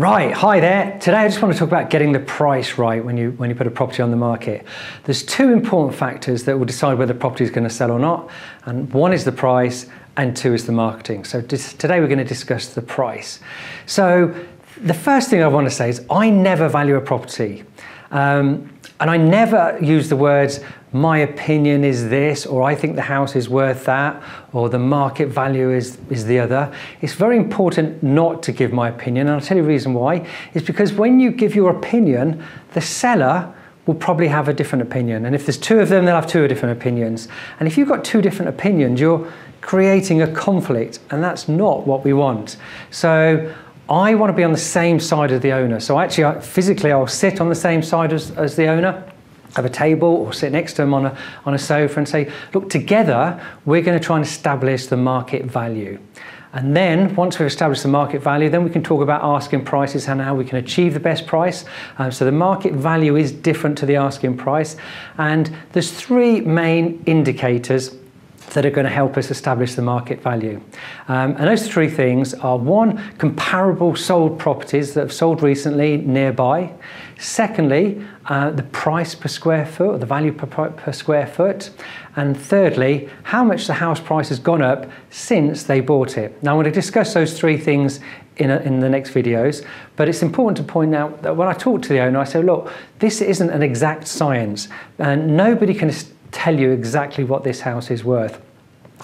Right, hi there. Today I just want to talk about getting the price right when you, when you put a property on the market. There's two important factors that will decide whether the property is going to sell or not. And one is the price and two is the marketing. So today we're going to discuss the price. So the first thing I want to say is I never value a property. Um, and I never use the words, my opinion is this, or I think the house is worth that, or the market value is, is the other. It's very important not to give my opinion, and I'll tell you the reason why. Is because when you give your opinion, the seller will probably have a different opinion. And if there's two of them, they'll have two different opinions. And if you've got two different opinions, you're creating a conflict, and that's not what we want. So I want to be on the same side of the owner. So actually, physically, I'll sit on the same side as, as the owner have a table or sit next to them on a, on a sofa and say, look, together we're going to try and establish the market value. And then once we've established the market value, then we can talk about asking prices and how we can achieve the best price. Um, so the market value is different to the asking price. And there's three main indicators that are going to help us establish the market value. Um, and those three things are one, comparable sold properties that have sold recently nearby. Secondly, uh, the price per square foot, or the value per, per square foot. And thirdly, how much the house price has gone up since they bought it. Now, I'm going to discuss those three things in, a, in the next videos, but it's important to point out that when I talk to the owner, I say, look, this isn't an exact science, and nobody can tell you exactly what this house is worth.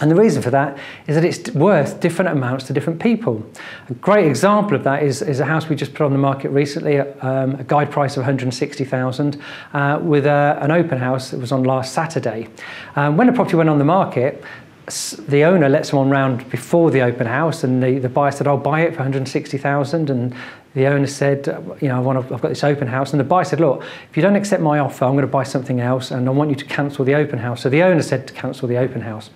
And the reason for that is that it's worth different amounts to different people. A great example of that is, is a house we just put on the market recently, um, a guide price of 160,000, uh, with a, an open house that was on last Saturday. Um, when the property went on the market, the owner let someone round before the open house, and the, the buyer said, "I'll buy it for 160,000." And the owner said, "You know, I want to, I've got this open house." And the buyer said, "Look, if you don't accept my offer, I'm going to buy something else, and I want you to cancel the open house." So the owner said to cancel the open house.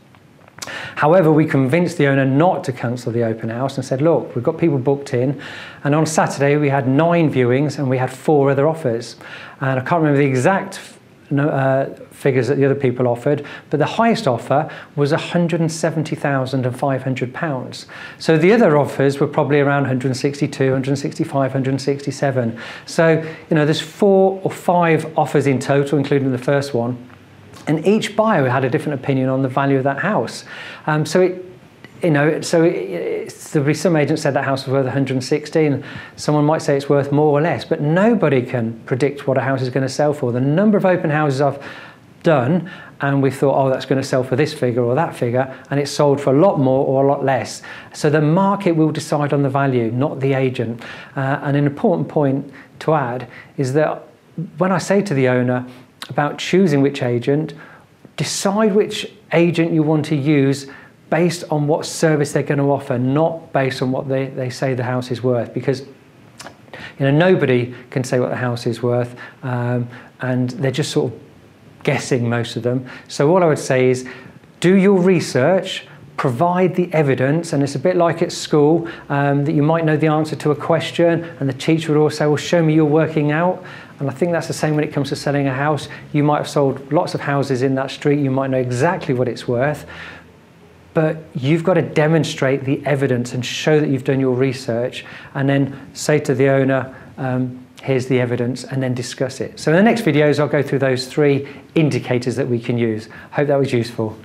However, we convinced the owner not to cancel the open house and said, look, we've got people booked in. And on Saturday, we had nine viewings and we had four other offers. And I can't remember the exact uh, figures that the other people offered, but the highest offer was £170,500. So the other offers were probably around 162, 165, 167. So, you know, there's four or five offers in total, including the first one. And each buyer had a different opinion on the value of that house. Um, so it, you know, so it, some agent said that house was worth 116. someone might say it's worth more or less, but nobody can predict what a house is going to sell for. The number of open houses I've done, and we thought, oh, that's going to sell for this figure or that figure, and it sold for a lot more or a lot less. So the market will decide on the value, not the agent. Uh, and an important point to add is that when I say to the owner, about choosing which agent. Decide which agent you want to use based on what service they're going to offer, not based on what they, they say the house is worth. Because you know nobody can say what the house is worth, um, and they're just sort of guessing most of them. So all I would say is do your research provide the evidence, and it's a bit like at school um, that you might know the answer to a question, and the teacher would also well, show me your working out. And I think that's the same when it comes to selling a house. You might have sold lots of houses in that street, you might know exactly what it's worth, but you've got to demonstrate the evidence and show that you've done your research, and then say to the owner, um, here's the evidence, and then discuss it. So in the next videos, I'll go through those three indicators that we can use. Hope that was useful.